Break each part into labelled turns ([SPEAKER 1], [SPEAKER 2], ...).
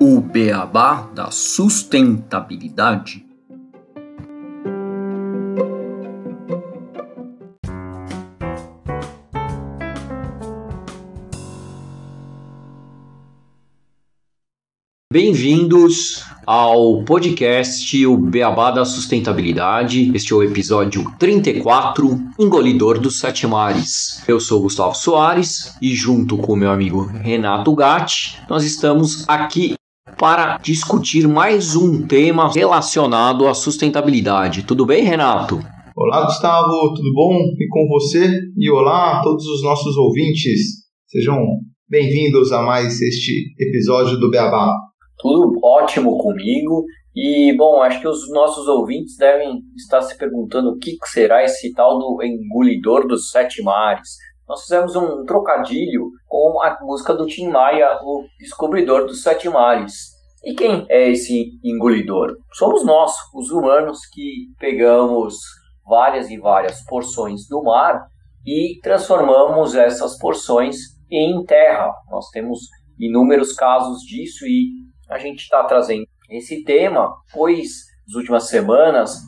[SPEAKER 1] O beabá da sustentabilidade. Bem-vindos ao podcast O Beabá da Sustentabilidade. Este é o episódio 34, Engolidor dos Sete Mares. Eu sou Gustavo Soares e junto com meu amigo Renato Gatti, nós estamos aqui para discutir mais um tema relacionado à sustentabilidade. Tudo bem, Renato?
[SPEAKER 2] Olá, Gustavo, tudo bom? E com você? E olá a todos os nossos ouvintes. Sejam bem-vindos a mais este episódio do Beabá.
[SPEAKER 3] Tudo ótimo comigo. E, bom, acho que os nossos ouvintes devem estar se perguntando o que será esse tal do engolidor dos sete mares. Nós fizemos um trocadilho com a música do Tim Maia, o Descobridor dos Sete Mares. E quem é esse engolidor? Somos nós, os humanos, que pegamos várias e várias porções do mar e transformamos essas porções em terra. Nós temos inúmeros casos disso e a gente está trazendo esse tema, pois nas últimas semanas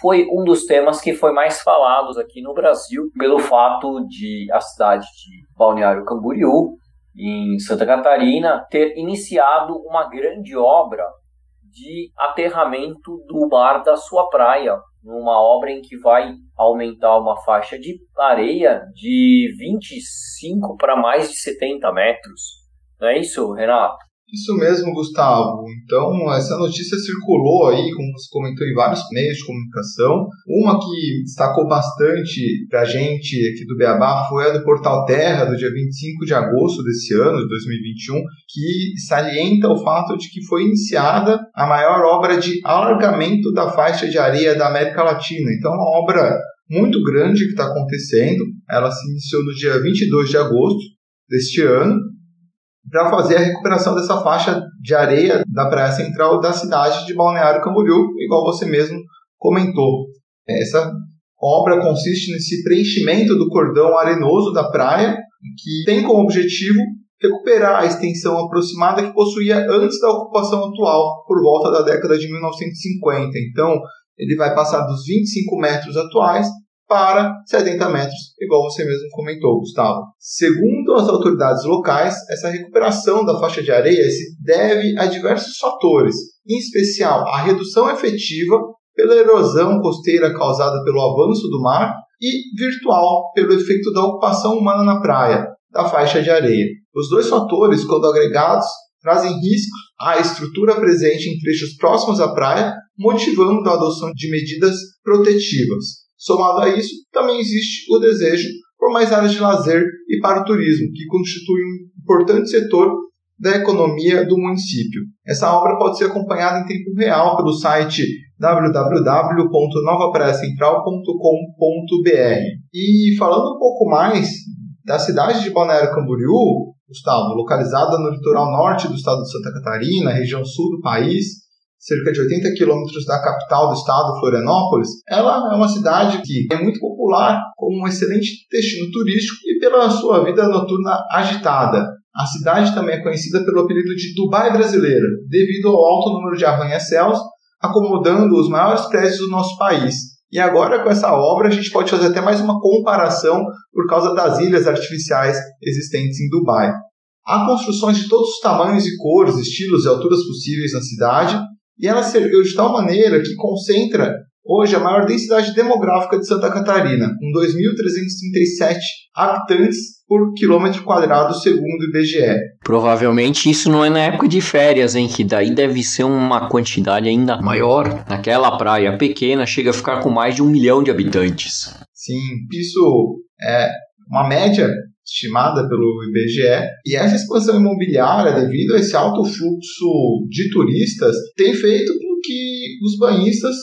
[SPEAKER 3] foi um dos temas que foi mais falados aqui no Brasil, pelo fato de a cidade de Balneário Camboriú, em Santa Catarina, ter iniciado uma grande obra de aterramento do mar da sua praia, numa obra em que vai aumentar uma faixa de areia de 25 para mais de 70 metros. Não é isso, Renato?
[SPEAKER 2] Isso mesmo, Gustavo. Então, essa notícia circulou aí, como você comentou, em vários meios de comunicação. Uma que destacou bastante para a gente aqui do Beabá foi a do Portal Terra, do dia 25 de agosto desse ano, de 2021, que salienta o fato de que foi iniciada a maior obra de alargamento da faixa de areia da América Latina. Então, uma obra muito grande que está acontecendo. Ela se iniciou no dia 22 de agosto deste ano para fazer a recuperação dessa faixa de areia da praia central da cidade de Balneário Camboriú, igual você mesmo comentou. Essa obra consiste nesse preenchimento do cordão arenoso da praia, que tem como objetivo recuperar a extensão aproximada que possuía antes da ocupação atual, por volta da década de 1950. Então, ele vai passar dos 25 metros atuais para 70 metros, igual você mesmo comentou, Gustavo. Segundo as autoridades locais, essa recuperação da faixa de areia se deve a diversos fatores, em especial a redução efetiva pela erosão costeira causada pelo avanço do mar e virtual pelo efeito da ocupação humana na praia, da faixa de areia. Os dois fatores, quando agregados, trazem riscos à estrutura presente em trechos próximos à praia, motivando a adoção de medidas protetivas. Somado a isso, também existe o desejo por mais áreas de lazer e para o turismo, que constitui um importante setor da economia do município. Essa obra pode ser acompanhada em tempo real pelo site www.novapraiacentral.com.br. E falando um pouco mais da cidade de Balneário Camboriú, Gustavo, localizada no litoral norte do estado de Santa Catarina, região sul do país, cerca de 80 quilômetros da capital do estado, Florianópolis, ela é uma cidade que é muito popular como um excelente destino turístico e pela sua vida noturna agitada. A cidade também é conhecida pelo apelido de Dubai brasileira, devido ao alto número de arranha-céus acomodando os maiores prédios do nosso país. E agora, com essa obra, a gente pode fazer até mais uma comparação por causa das ilhas artificiais existentes em Dubai. Há construções de todos os tamanhos e cores, estilos e alturas possíveis na cidade, e ela se ergueu de tal maneira que concentra hoje a maior densidade demográfica de Santa Catarina, com 2.337 habitantes por quilômetro quadrado, segundo o IBGE.
[SPEAKER 1] Provavelmente isso não é na época de férias, hein? Que daí deve ser uma quantidade ainda maior. Naquela praia pequena chega a ficar com mais de um milhão de habitantes.
[SPEAKER 2] Sim, isso é uma média estimada pelo IBGE, e essa expansão imobiliária, devido a esse alto fluxo de turistas, tem feito com que os banhistas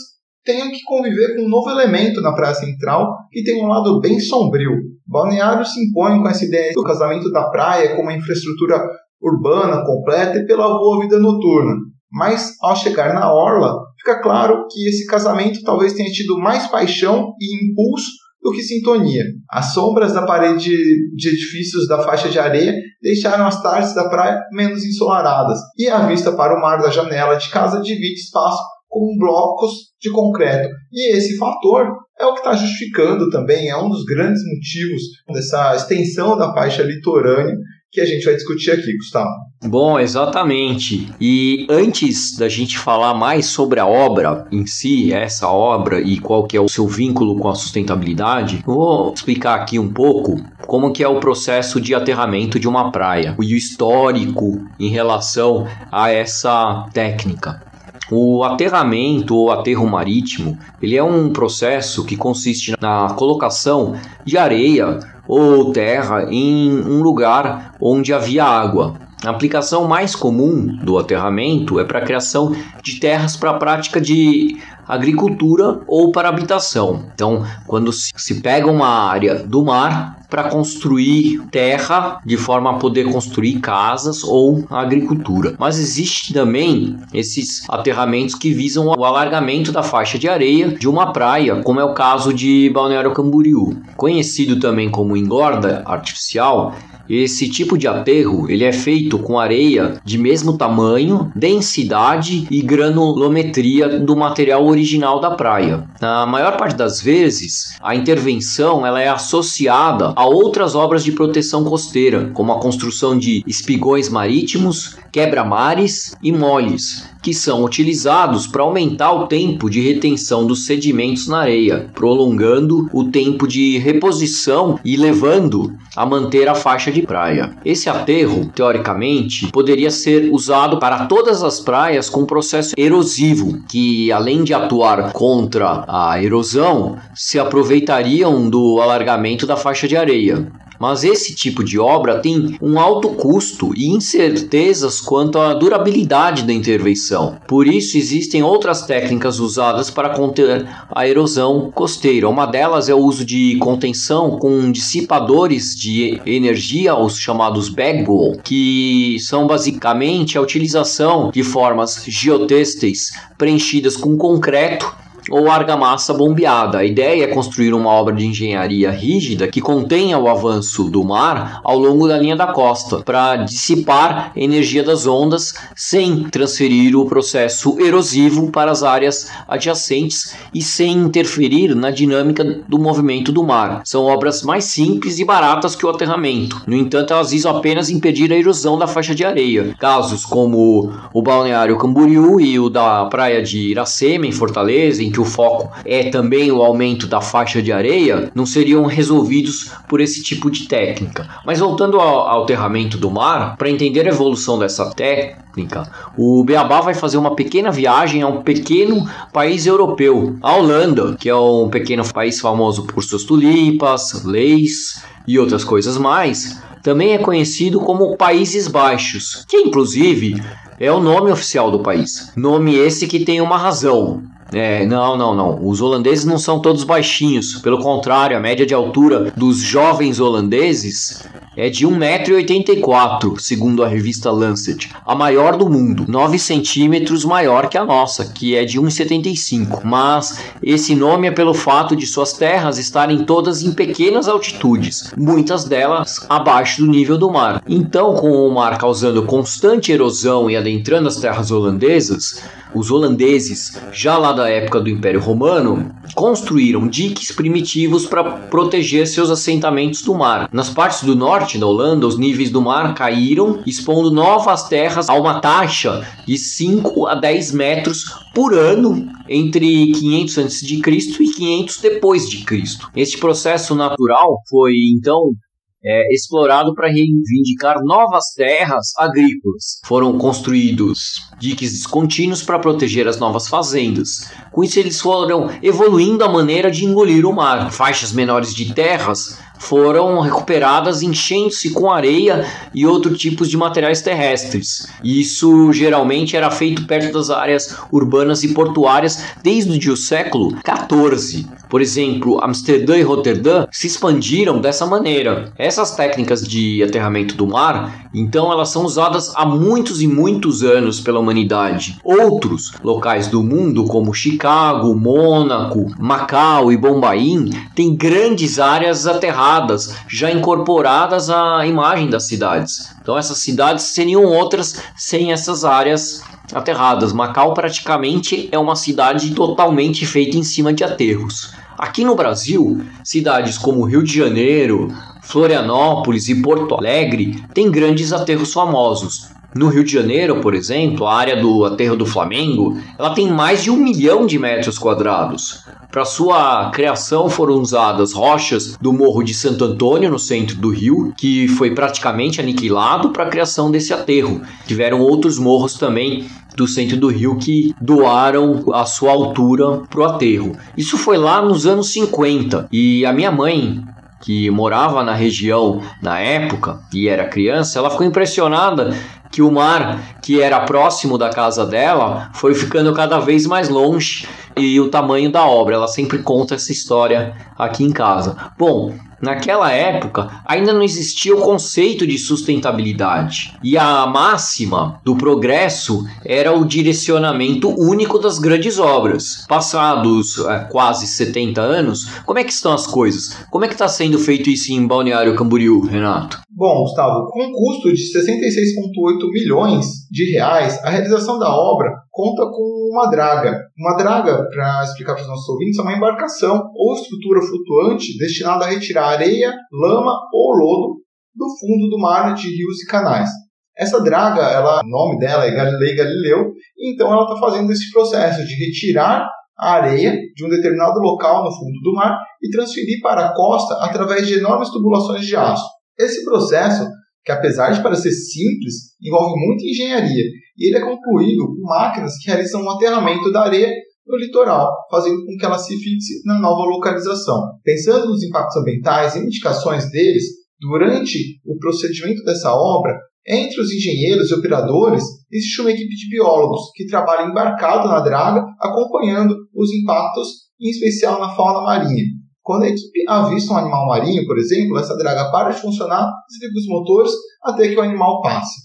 [SPEAKER 2] tenham que conviver com um novo elemento na Praia Central que tem um lado bem sombrio. Balneário se impõe com essa ideia do casamento da praia como uma infraestrutura urbana completa e pela boa vida noturna. Mas ao chegar na orla, fica claro que esse casamento talvez tenha tido mais paixão e impulso do que sintonia. As sombras da parede de edifícios da faixa de areia deixaram as tardes da praia menos ensolaradas, e a vista para o mar da janela de casa divide espaço com blocos de concreto. E esse fator é o que está justificando também, é um dos grandes motivos dessa extensão da faixa litorânea que a gente vai discutir aqui, Gustavo.
[SPEAKER 1] Bom, exatamente. E antes da gente falar mais sobre a obra em si, essa obra e qual que é o seu vínculo com a sustentabilidade, vou explicar aqui um pouco como que é o processo de aterramento de uma praia e o histórico em relação a essa técnica. O aterramento ou aterro marítimo, ele é um processo que consiste na colocação de areia ou terra em um lugar onde havia água. A aplicação mais comum do aterramento é para a criação de terras para a prática de agricultura ou para habitação. Então, quando se pega uma área do mar para construir terra de forma a poder construir casas ou agricultura. Mas existe também esses aterramentos que visam o alargamento da faixa de areia de uma praia, como é o caso de Balneário Camboriú, conhecido também como engorda artificial. Esse tipo de aterro ele é feito com areia de mesmo tamanho, densidade e granulometria do material original da praia. Na maior parte das vezes, a intervenção ela é associada a outras obras de proteção costeira, como a construção de espigões marítimos, quebra-mares e moles, que são utilizados para aumentar o tempo de retenção dos sedimentos na areia, prolongando o tempo de reposição e levando a manter a faixa de praia. Esse aterro, teoricamente, poderia ser usado para todas as praias com processo erosivo, que além de atuar contra a erosão, se aproveitariam do alargamento da faixa de areia. Mas esse tipo de obra tem um alto custo e incertezas quanto à durabilidade da intervenção. Por isso, existem outras técnicas usadas para conter a erosão costeira. Uma delas é o uso de contenção com dissipadores de energia, os chamados bagwall, que são basicamente a utilização de formas geotêxteis preenchidas com concreto ou argamassa bombeada. A ideia é construir uma obra de engenharia rígida que contenha o avanço do mar ao longo da linha da costa, para dissipar energia das ondas sem transferir o processo erosivo para as áreas adjacentes e sem interferir na dinâmica do movimento do mar. São obras mais simples e baratas que o aterramento. No entanto, elas visam apenas impedir a erosão da faixa de areia. Casos como o balneário Camboriú e o da praia de Iracema, em Fortaleza, em que o foco é também o aumento da faixa de areia, não seriam resolvidos por esse tipo de técnica. Mas voltando ao, ao aterramento do mar, para entender a evolução dessa técnica, o Beabá vai fazer uma pequena viagem a um pequeno país europeu, a Holanda, que é um pequeno país famoso por suas tulipas, leis e outras coisas mais. Também é conhecido como Países Baixos, que inclusive é o nome oficial do país. Nome esse que tem uma razão. É, não, não, não. Os holandeses não são todos baixinhos. Pelo contrário, a média de altura dos jovens holandeses é de 1,84m, segundo a revista Lancet, a maior do mundo, 9 centímetros maior que a nossa, que é de 1,75. Mas esse nome é pelo fato de suas terras estarem todas em pequenas altitudes, muitas delas abaixo do nível do mar. Então, com o mar causando constante erosão e adentrando as terras holandesas, os holandeses, já lá da época do Império Romano, construíram diques primitivos para proteger seus assentamentos do mar. Nas partes do norte da Holanda, os níveis do mar caíram, expondo novas terras a uma taxa de 5 a 10 metros por ano entre 500 a.C. e 500 depois de Cristo. Este processo natural foi então é, explorado para reivindicar novas terras agrícolas. Foram construídos diques descontínuos para proteger as novas fazendas. Com isso, eles foram evoluindo a maneira de engolir o mar. Faixas menores de terras foram recuperadas enchendo-se com areia e outros tipos de materiais terrestres. Isso geralmente era feito perto das áreas urbanas e portuárias desde o século XIV. Por exemplo, Amsterdã e Roterdã se expandiram dessa maneira. Essas técnicas de aterramento do mar, então, elas são usadas há muitos e muitos anos pela humanidade. Outros locais do mundo, como Chicago, Mônaco, Macau e Bombaim, têm grandes áreas aterradas, já incorporadas à imagem das cidades. Então, essas cidades seriam outras sem essas áreas aterradas. Macau praticamente é uma cidade totalmente feita em cima de aterros. Aqui no Brasil, cidades como Rio de Janeiro, Florianópolis e Porto Alegre têm grandes aterros famosos. No Rio de Janeiro, por exemplo, a área do aterro do Flamengo, ela tem mais de um milhão de metros quadrados. Para sua criação foram usadas rochas do Morro de Santo Antônio, no centro do Rio, que foi praticamente aniquilado para a criação desse aterro. Tiveram outros morros também do centro do Rio que doaram a sua altura para o aterro. Isso foi lá nos anos 50 e a minha mãe que morava na região na época e era criança, ela ficou impressionada que o mar que era próximo da casa dela foi ficando cada vez mais longe e o tamanho da obra. Ela sempre conta essa história aqui em casa. Bom, naquela época ainda não existia o conceito de sustentabilidade e a máxima do progresso era o direcionamento único das grandes obras. Passados é, quase 70 anos, como é que estão as coisas? Como é que está sendo feito isso em Balneário Camboriú, Renato?
[SPEAKER 2] Bom, Gustavo, com um custo de 66,8 milhões de reais, a realização da obra conta com uma draga. Uma draga, para explicar para os nossos ouvintes, é uma embarcação ou estrutura flutuante destinada a retirar areia, lama ou lodo do fundo do mar de rios e canais. Essa draga, ela, o nome dela é Galilei Galileu, então ela está fazendo esse processo de retirar a areia de um determinado local no fundo do mar e transferir para a costa através de enormes tubulações de aço. Esse processo, que apesar de parecer simples, envolve muita engenharia e ele é concluído com máquinas que realizam um aterramento da areia no litoral, fazendo com que ela se fixe na nova localização. Pensando nos impactos ambientais e indicações deles, durante o procedimento dessa obra, entre os engenheiros e operadores, existe uma equipe de biólogos que trabalha embarcado na draga, acompanhando os impactos, em especial na fauna marinha. Quando a equipe avista um animal marinho, por exemplo, essa draga para de funcionar, desliga os motores até que o animal passe.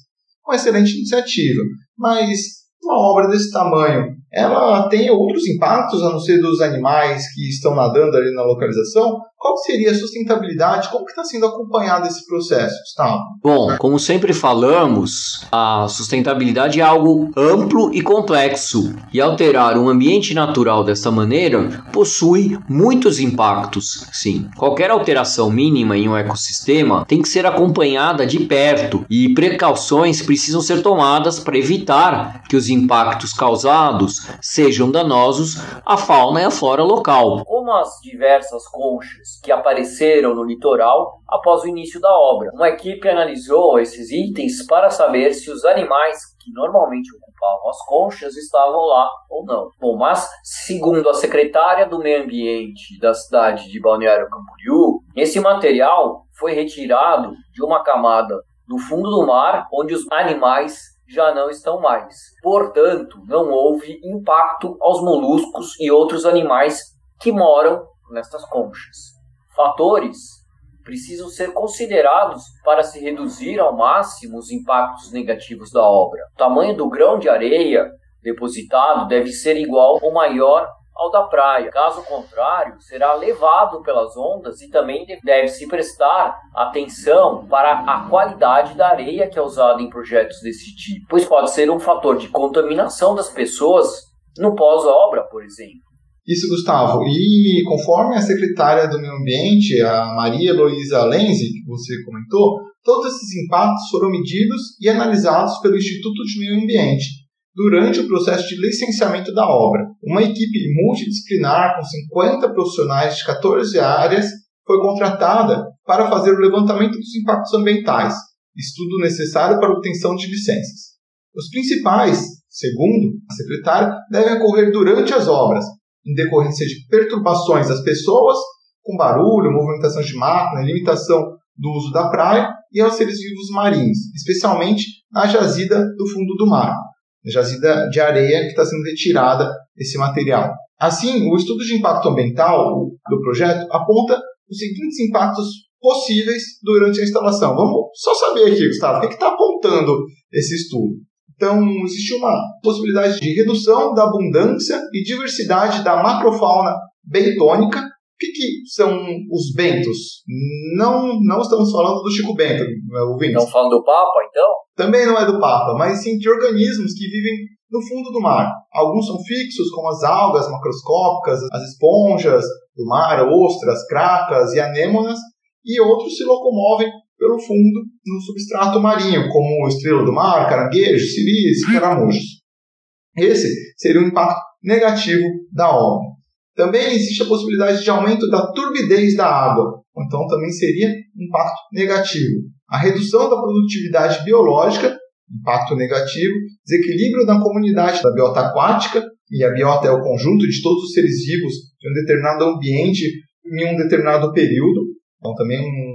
[SPEAKER 2] Uma excelente iniciativa, mas uma obra desse tamanho, ela tem outros impactos a não ser dos animais que estão nadando ali na localização? Qual seria a sustentabilidade? Como está sendo acompanhado esse processo, Gustavo?
[SPEAKER 1] Bom, como sempre falamos, a sustentabilidade é algo amplo e complexo, e alterar um ambiente natural dessa maneira possui muitos impactos. Sim, qualquer alteração mínima em um ecossistema tem que ser acompanhada de perto, e precauções precisam ser tomadas para evitar que os impactos causados sejam danosos à fauna e à flora local.
[SPEAKER 3] Como as diversas conchas que apareceram no litoral após o início da obra. Uma equipe analisou esses itens para saber se os animais que normalmente ocupavam as conchas estavam lá ou não. Bom, mas segundo a secretária do Meio Ambiente da cidade de Balneário Camboriú, esse material foi retirado de uma camada no fundo do mar onde os animais já não estão mais. Portanto, não houve impacto aos moluscos e outros animais que moram nestas conchas fatores precisam ser considerados para se reduzir ao máximo os impactos negativos da obra. O tamanho do grão de areia depositado deve ser igual ou maior ao da praia. Caso contrário, será levado pelas ondas e também deve-se prestar atenção para a qualidade da areia que é usada em projetos desse tipo, pois pode ser um fator de contaminação das pessoas no pós-obra, por exemplo.
[SPEAKER 2] Isso, Gustavo. E conforme a secretária do Meio Ambiente, a Maria Luísa Lenzi, que você comentou, todos esses impactos foram medidos e analisados pelo Instituto de Meio Ambiente durante o processo de licenciamento da obra. Uma equipe multidisciplinar com 50 profissionais de 14 áreas foi contratada para fazer o levantamento dos impactos ambientais, estudo necessário para obtenção de licenças. Os principais, segundo a secretária, devem ocorrer durante as obras, em decorrência de perturbações das pessoas, com barulho, movimentação de máquina, limitação do uso da praia e aos seres vivos marinhos, especialmente na jazida do fundo do mar, a jazida de areia que está sendo retirada esse material. Assim, o estudo de impacto ambiental do projeto aponta os seguintes impactos possíveis durante a instalação. Vamos só saber aqui, Gustavo, o que está apontando esse estudo? Então, existe uma possibilidade de redução da abundância e diversidade da macrofauna bentônica. O que, que são os bentos? Não, não estamos falando do Chico Bento, ouvintes.
[SPEAKER 1] Não falando do Papa, então?
[SPEAKER 2] Também não é do Papa, mas sim de organismos que vivem no fundo do mar. Alguns são fixos, como as algas macroscópicas, as esponjas do mar, ostras, cracas e anêmonas, e outros se locomovem pelo fundo no substrato marinho, como estrela do mar, caranguejo, siris e caramujos. Esse seria o impacto negativo da obra. Também existe a possibilidade de aumento da turbidez da água, então também seria um impacto negativo. A redução da produtividade biológica, impacto negativo, desequilíbrio da comunidade da biota aquática, e a biota é o conjunto de todos os seres vivos de um determinado ambiente em um determinado período, então também um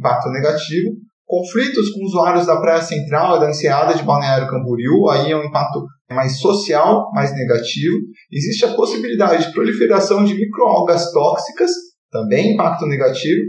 [SPEAKER 2] impacto negativo. Conflitos com usuários da Praia Central e da Enseada de Balneário Camboriú, aí é um impacto mais social, mais negativo. Existe a possibilidade de proliferação de microalgas tóxicas, também impacto negativo.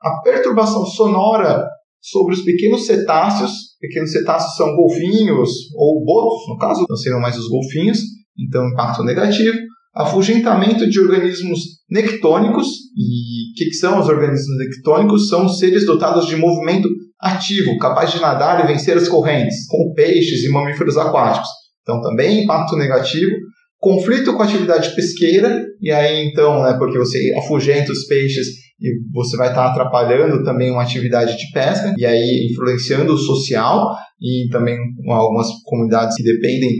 [SPEAKER 2] A perturbação sonora sobre os pequenos cetáceos, pequenos cetáceos são golfinhos ou botos, no caso, não seriam mais os golfinhos, então impacto negativo afugentamento de organismos nectônicos. E o que, que, são os organismos nectônicos? São seres dotados de movimento ativo, capazes de nadar e vencer as correntes, como peixes e mamíferos aquáticos. Então, também impacto negativo. Conflito com a atividade pesqueira, e aí então, né, porque você afugenta os peixes e você vai estar atrapalhando também uma atividade de pesca, e aí influenciando o social, e também algumas comunidades que dependem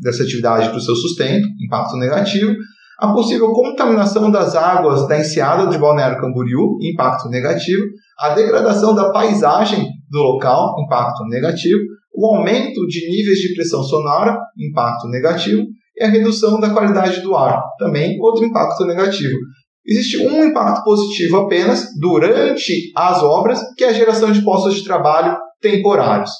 [SPEAKER 2] dessa atividade para o seu sustento, impacto negativo. A possível contaminação das águas da enseada de Balneário Camboriú, impacto negativo. A degradação da paisagem do local, impacto negativo. O aumento de níveis de pressão sonora, impacto negativo. E a redução da qualidade do ar, também outro impacto negativo. Existe um impacto positivo apenas durante as obras, que é a geração de postos de trabalho temporários.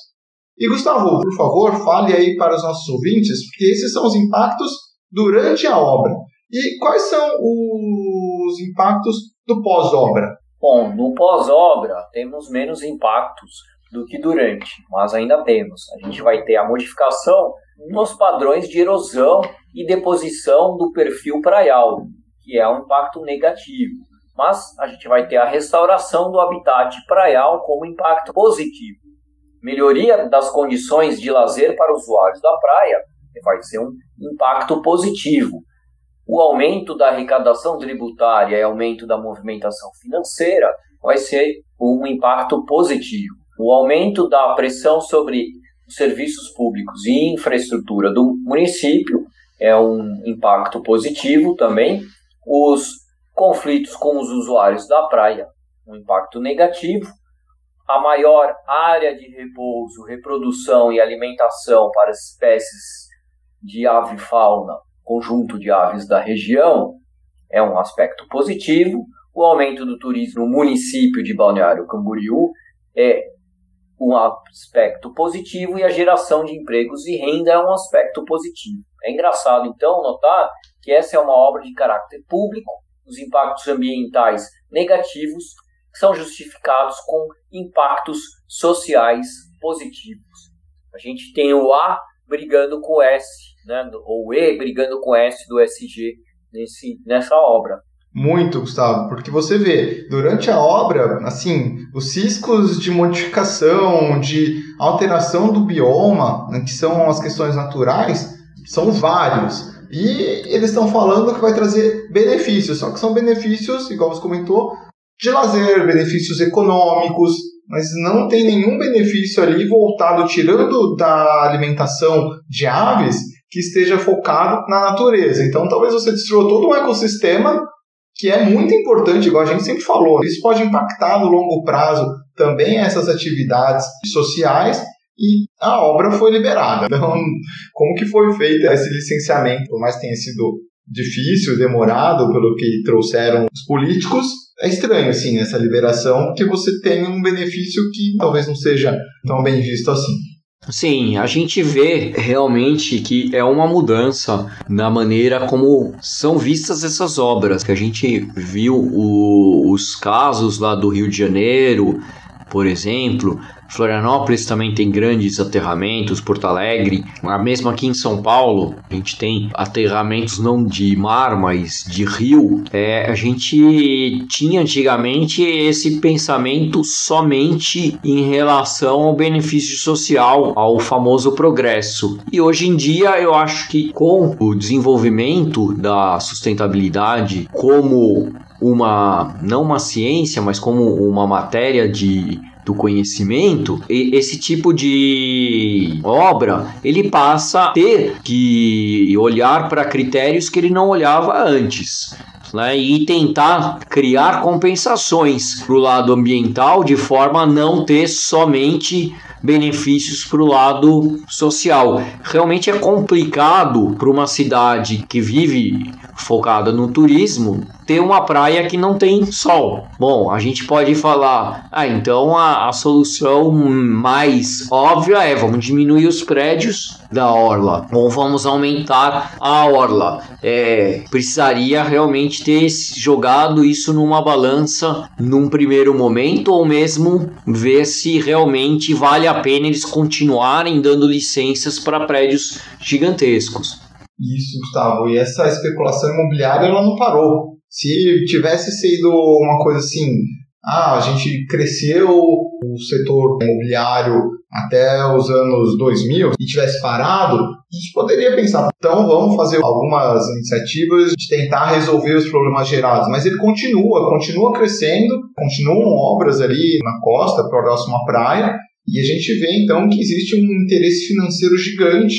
[SPEAKER 2] E Gustavo, por favor, fale aí para os nossos ouvintes, porque esses são os impactos durante a obra. E quais são os impactos do pós-obra?
[SPEAKER 1] Bom, no pós-obra temos menos impactos do que durante, mas ainda temos. A gente vai ter a modificação nos padrões de erosão e deposição do perfil praial, que é um impacto negativo. Mas a gente vai ter a restauração do habitat praial como impacto positivo melhoria das condições de lazer para usuários da praia vai ser um impacto positivo. O aumento da arrecadação tributária e aumento da movimentação financeira vai ser um impacto positivo. O aumento da pressão sobre os serviços públicos e infraestrutura do município é um impacto positivo também. Os conflitos com os usuários da praia, um impacto negativo a maior área de repouso, reprodução e alimentação para espécies de ave fauna, conjunto de aves da região, é um aspecto positivo. O aumento do turismo no município de Balneário Camboriú é um aspecto positivo e a geração de empregos e renda é um aspecto positivo. É engraçado, então, notar que essa é uma obra de caráter público, os impactos ambientais negativos são justificados com impactos sociais positivos. A gente tem o A brigando com o S, né, ou o E brigando com o S do SG nesse, nessa obra.
[SPEAKER 2] Muito, Gustavo, porque você vê, durante a obra, assim, os ciscos de modificação, de alteração do bioma, né, que são as questões naturais, são vários. E eles estão falando que vai trazer benefícios, só que são benefícios, igual você comentou, de lazer, benefícios econômicos, mas não tem nenhum benefício ali voltado, tirando da alimentação de aves, que esteja focado na natureza. Então, talvez você destrua todo um ecossistema que é muito importante, igual a gente sempre falou. Isso pode impactar no longo prazo também essas atividades sociais e a obra foi liberada. Então, como que foi feito esse licenciamento? Por mais que tenha sido difícil, demorado, pelo que trouxeram os políticos, é estranho, assim, essa liberação, porque você tem um benefício que talvez não seja tão bem visto assim.
[SPEAKER 1] Sim, a gente vê realmente que é uma mudança na maneira como são vistas essas obras. Que a gente viu o, os casos lá do Rio de Janeiro, por exemplo, Florianópolis também tem grandes aterramentos, Porto Alegre, a mesma aqui em São Paulo, a gente tem aterramentos não de mar, mas de rio. É, a gente tinha antigamente esse pensamento somente em relação ao benefício social, ao famoso progresso. E hoje em dia eu acho que com o desenvolvimento da sustentabilidade como uma não uma ciência, mas como uma matéria de do conhecimento, esse tipo de obra ele passa a ter que olhar para critérios que ele não olhava antes. Né, e tentar criar compensações para o lado ambiental de forma a não ter somente benefícios para o lado social. Realmente é complicado para uma cidade que vive focada no turismo ter uma praia que não tem sol. Bom, a gente pode falar, ah, então a, a solução mais óbvia é vamos diminuir os prédios da orla ou vamos aumentar a orla. É, precisaria realmente ter jogado isso numa balança num primeiro momento ou mesmo ver se realmente vale a pena eles continuarem dando licenças para prédios gigantescos.
[SPEAKER 2] Isso, Gustavo. E essa especulação imobiliária ela não parou. Se tivesse sido uma coisa assim, ah, a gente cresceu o setor imobiliário até os anos 2000 e tivesse parado, a gente poderia pensar, então vamos fazer algumas iniciativas de tentar resolver os problemas gerados. Mas ele continua, continua crescendo, continuam obras ali na costa, próximo à praia, e a gente vê então que existe um interesse financeiro gigante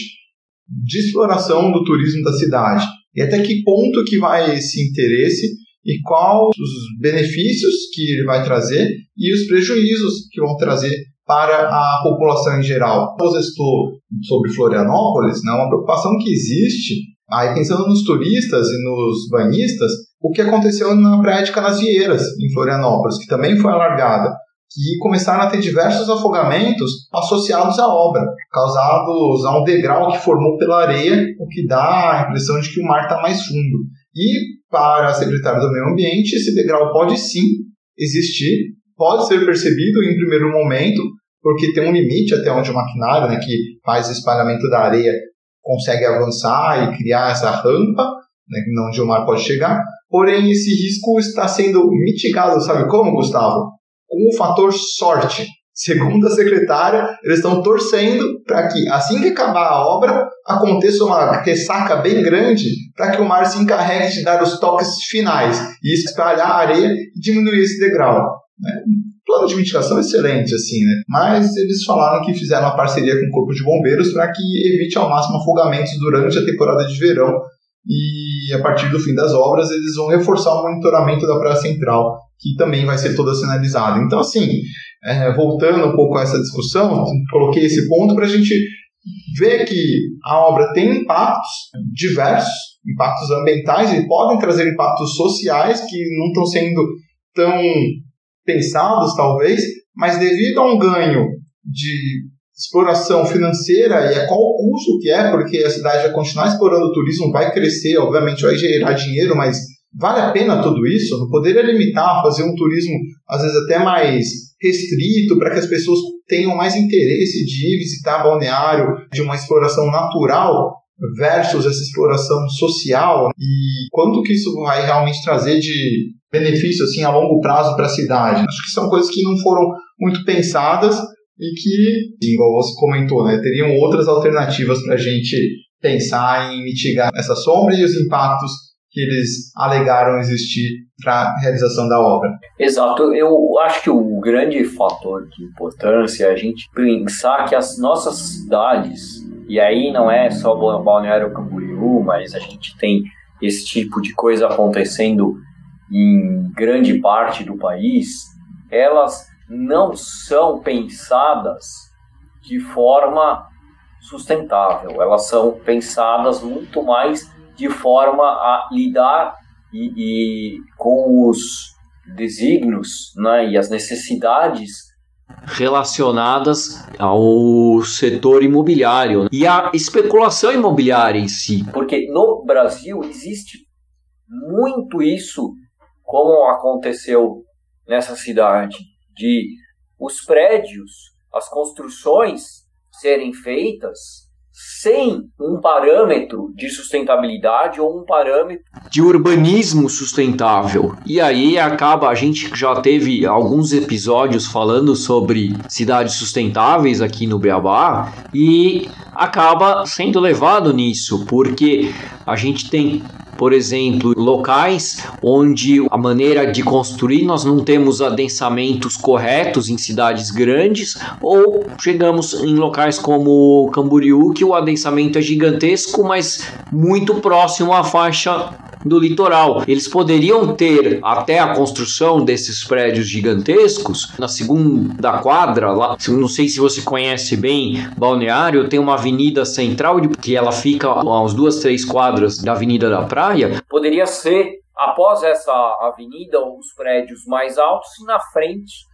[SPEAKER 2] de exploração do turismo da cidade. E até que ponto que vai esse interesse e quais os benefícios que ele vai trazer e os prejuízos que vão trazer para a população em geral. O gestor sobre Florianópolis, né, uma preocupação que existe, aí pensando nos turistas e nos banhistas, o que aconteceu na Praia de Canasvieiras, em Florianópolis, que também foi alargada que começaram a ter diversos afogamentos associados à obra, causados a um degrau que formou pela areia, o que dá a impressão de que o mar está mais fundo. E, para a secretária do Meio Ambiente, esse degrau pode sim existir, pode ser percebido em primeiro momento, porque tem um limite até onde o maquinário né, que faz o espalhamento da areia consegue avançar e criar essa rampa, né, onde o mar pode chegar. Porém, esse risco está sendo mitigado, sabe como, Gustavo? Com o fator sorte. Segundo a secretária, eles estão torcendo para que, assim que acabar a obra, aconteça uma ressaca bem grande para que o mar se encarregue de dar os toques finais e espalhar a areia e diminuir esse degrau. Né? plano de mitigação excelente, assim, né? Mas eles falaram que fizeram uma parceria com o Corpo de Bombeiros para que evite ao máximo afogamentos durante a temporada de verão e a partir do fim das obras eles vão reforçar o monitoramento da Praia Central que também vai ser toda sinalizada. Então, assim, é, voltando um pouco a essa discussão, coloquei esse ponto para a gente ver que a obra tem impactos diversos, impactos ambientais e podem trazer impactos sociais que não estão sendo tão pensados, talvez, mas devido a um ganho de exploração financeira e a qual custo que é, porque a cidade vai continuar explorando o turismo, vai crescer, obviamente vai gerar dinheiro, mas Vale a pena tudo isso? Não poderia limitar, fazer um turismo às vezes até mais restrito para que as pessoas tenham mais interesse de visitar balneário de uma exploração natural versus essa exploração social e quanto que isso vai realmente trazer de benefício assim a longo prazo para a cidade. Acho que são coisas que não foram muito pensadas e que, igual você comentou, né, teriam outras alternativas para a gente pensar em mitigar essa sombra e os impactos que eles alegaram existir para a realização da obra.
[SPEAKER 3] Exato, eu acho que o grande fator de importância é a gente pensar que as nossas cidades, e aí não é só Balneário Camboriú, mas a gente tem esse tipo de coisa acontecendo em grande parte do país, elas não são pensadas de forma sustentável, elas são pensadas muito mais de forma a lidar e, e com os desígnios né, e as necessidades
[SPEAKER 1] relacionadas ao setor imobiliário e à especulação imobiliária em si.
[SPEAKER 3] Porque no Brasil existe muito isso, como aconteceu nessa cidade, de os prédios, as construções serem feitas sem um parâmetro de sustentabilidade ou um parâmetro
[SPEAKER 1] de urbanismo sustentável. E aí acaba, a gente já teve alguns episódios falando sobre cidades sustentáveis aqui no Beabá e acaba sendo levado nisso, porque a gente tem por exemplo, locais onde a maneira de construir nós não temos adensamentos corretos em cidades grandes, ou chegamos em locais como Camboriú, que o adensamento é gigantesco, mas muito próximo à faixa do litoral. Eles poderiam ter até a construção desses prédios gigantescos na segunda quadra, lá, não sei se você conhece bem Balneário, tem uma avenida central que ela fica a umas duas, três quadras da Avenida da Praia.
[SPEAKER 3] Poderia ser após essa avenida os prédios mais altos e na frente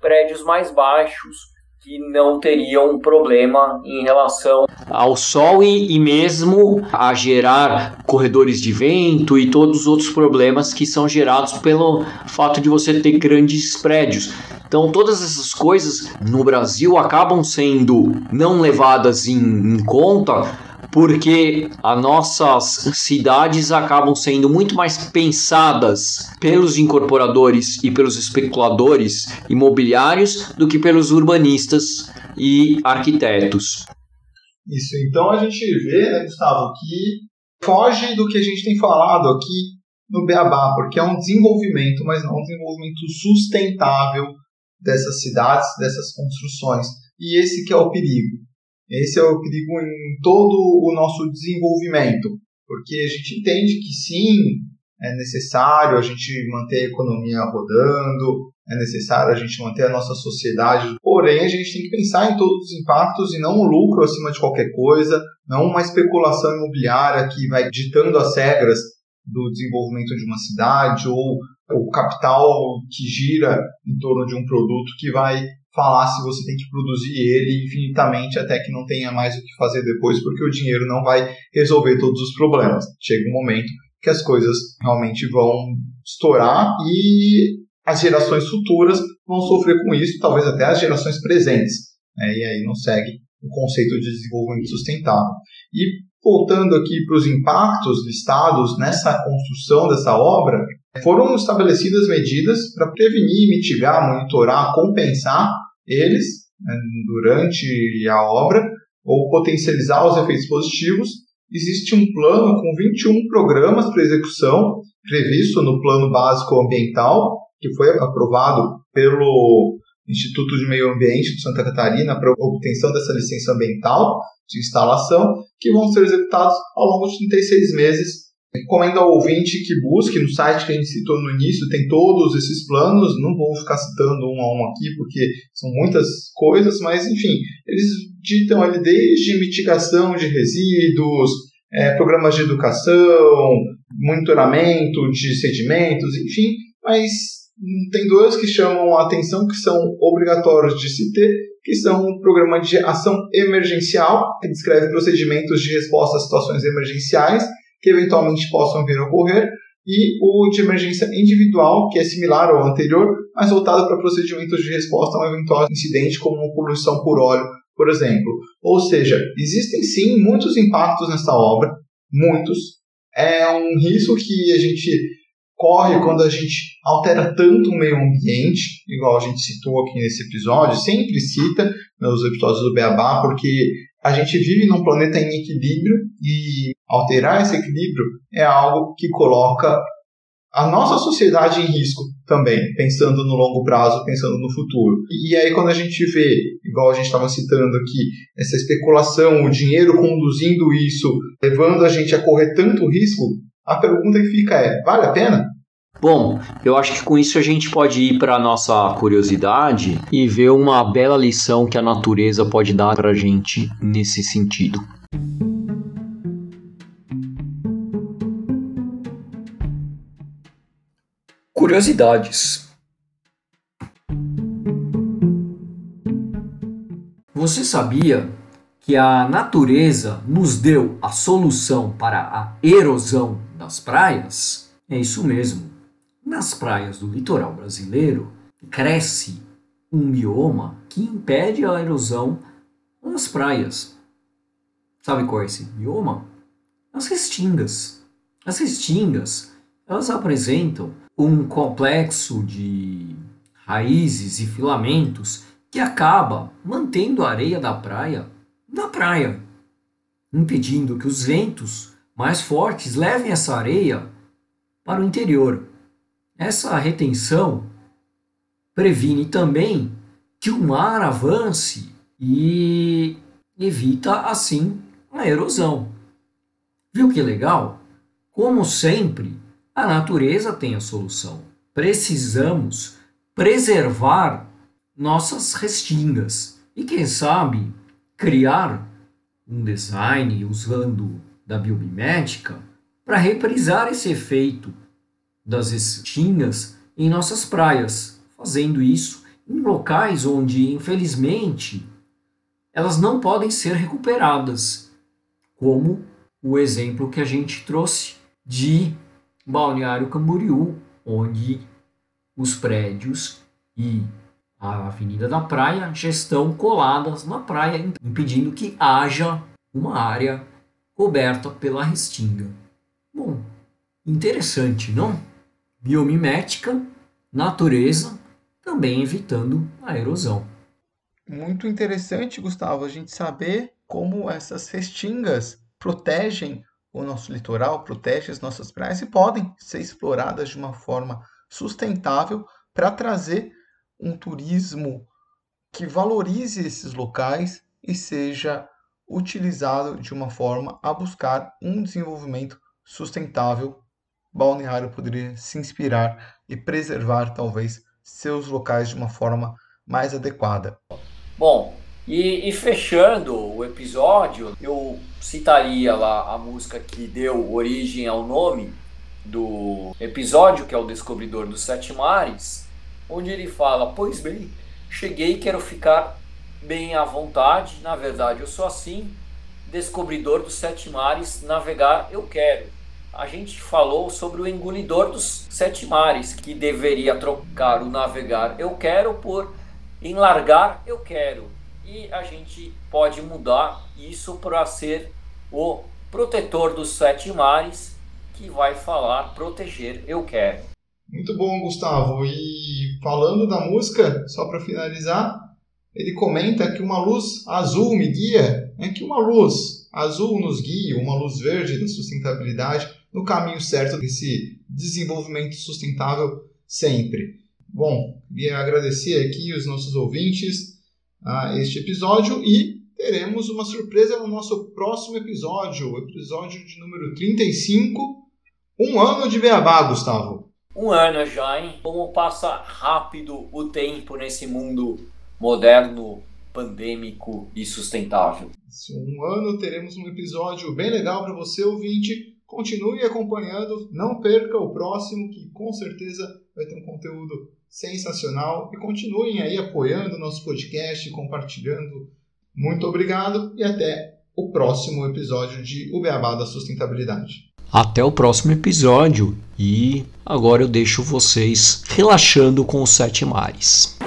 [SPEAKER 3] prédios mais baixos que não teriam problema em relação
[SPEAKER 1] ao sol e, e, mesmo a gerar corredores de vento e todos os outros problemas que são gerados pelo fato de você ter grandes prédios. Então, todas essas coisas no Brasil acabam sendo não levadas em, em conta porque as nossas cidades acabam sendo muito mais pensadas pelos incorporadores e pelos especuladores imobiliários do que pelos urbanistas e arquitetos.
[SPEAKER 2] Isso, então a gente vê, né, Gustavo, que foge do que a gente tem falado aqui no Beabá, porque é um desenvolvimento, mas não um desenvolvimento sustentável dessas cidades, dessas construções. E esse que é o perigo. Esse é o perigo em todo o nosso desenvolvimento, porque a gente entende que sim, é necessário a gente manter a economia rodando, é necessário a gente manter a nossa sociedade, porém a gente tem que pensar em todos os impactos e não o lucro acima de qualquer coisa, não uma especulação imobiliária que vai ditando as regras do desenvolvimento de uma cidade ou o capital que gira em torno de um produto que vai falar se você tem que produzir ele infinitamente até que não tenha mais o que fazer depois, porque o dinheiro não vai resolver todos os problemas. Chega um momento que as coisas realmente vão estourar e as gerações futuras vão sofrer com isso, talvez até as gerações presentes. Né? E aí não segue o conceito de desenvolvimento sustentável. E voltando aqui para os impactos listados nessa construção dessa obra, foram estabelecidas medidas para prevenir, mitigar, monitorar, compensar eles né, durante a obra ou potencializar os efeitos positivos. Existe um plano com 21 programas para execução previsto no Plano Básico Ambiental, que foi aprovado pelo Instituto de Meio Ambiente de Santa Catarina para obtenção dessa licença ambiental de instalação, que vão ser executados ao longo de 36 meses Recomendo ao ouvinte que busque no site que a gente citou no início, tem todos esses planos, não vou ficar citando um a um aqui, porque são muitas coisas, mas enfim, eles ditam ali desde mitigação de resíduos, é, programas de educação, monitoramento de sedimentos, enfim, mas tem dois que chamam a atenção que são obrigatórios de se ter, que são o programa de ação emergencial, que descreve procedimentos de resposta a situações emergenciais, que eventualmente possam vir a ocorrer, e o de emergência individual, que é similar ao anterior, mas voltado para procedimentos de resposta a um eventual incidente, como poluição por óleo, por exemplo. Ou seja, existem sim muitos impactos nessa obra, muitos. É um risco que a gente corre quando a gente altera tanto o meio ambiente, igual a gente citou aqui nesse episódio, sempre cita nos episódios do Beabá, porque a gente vive num planeta em equilíbrio e alterar esse equilíbrio é algo que coloca a nossa sociedade em risco também, pensando no longo prazo, pensando no futuro. E aí, quando a gente vê, igual a gente estava citando aqui, essa especulação, o dinheiro conduzindo isso, levando a gente a correr tanto risco, a pergunta que fica é: vale a pena?
[SPEAKER 1] Bom, eu acho que com isso a gente pode ir para a nossa curiosidade e ver uma bela lição que a natureza pode dar para a gente nesse sentido. Curiosidades. Você sabia que a natureza nos deu a solução para a erosão das praias? É isso mesmo. Nas praias do litoral brasileiro cresce um bioma que impede a erosão nas praias. Sabe qual é esse bioma? As restingas. As restingas, elas apresentam um complexo de raízes e filamentos que acaba mantendo a areia da praia na praia, impedindo que os ventos mais fortes levem essa areia para o interior. Essa retenção previne também que o mar avance e evita assim a erosão. Viu que legal? Como sempre, a natureza tem a solução. Precisamos preservar nossas restingas e, quem sabe, criar um design usando da biomimética para reprisar esse efeito das restingas em nossas praias, fazendo isso em locais onde, infelizmente, elas não podem ser recuperadas, como o exemplo que a gente trouxe de Balneário Camboriú, onde os prédios e a Avenida da Praia já estão coladas na praia, impedindo que haja uma área coberta pela restinga. Bom, interessante, não? Biomimética, natureza, também evitando a erosão.
[SPEAKER 2] Muito interessante, Gustavo, a gente saber como essas restingas protegem o nosso litoral, protegem as nossas praias e podem ser exploradas de uma forma sustentável para trazer um turismo que valorize esses locais e seja utilizado de uma forma a buscar um desenvolvimento sustentável. Balneário poderia se inspirar e preservar talvez seus locais de uma forma mais adequada.
[SPEAKER 3] Bom, e, e, fechando o episódio, eu citaria lá a música que deu origem ao nome do episódio, que é o Descobridor dos Sete Mares, onde ele fala: Pois bem, cheguei quero ficar bem à vontade. Na verdade, eu sou assim, descobridor dos sete mares, navegar eu quero. A gente falou sobre o engolidor dos sete mares, que deveria trocar o navegar eu quero por enlargar eu quero. E a gente pode mudar isso para ser o protetor dos sete mares, que vai falar proteger eu quero.
[SPEAKER 2] Muito bom, Gustavo. E falando da música, só para finalizar, ele comenta que uma luz azul me guia, é que uma luz azul nos guia, uma luz verde da sustentabilidade no caminho certo desse desenvolvimento sustentável sempre. Bom, queria agradecer aqui os nossos ouvintes a este episódio e teremos uma surpresa no nosso próximo episódio, o episódio de número 35, um ano de Beabá, Gustavo.
[SPEAKER 3] Um ano já, hein? Como passa rápido o tempo nesse mundo moderno, pandêmico e sustentável.
[SPEAKER 2] Um ano teremos um episódio bem legal para você, ouvinte. Continue acompanhando, não perca o próximo, que com certeza vai ter um conteúdo sensacional. E continuem aí apoiando o nosso podcast, compartilhando. Muito obrigado e até o próximo episódio de O Beabá da Sustentabilidade.
[SPEAKER 1] Até o próximo episódio e agora eu deixo vocês relaxando com os sete mares.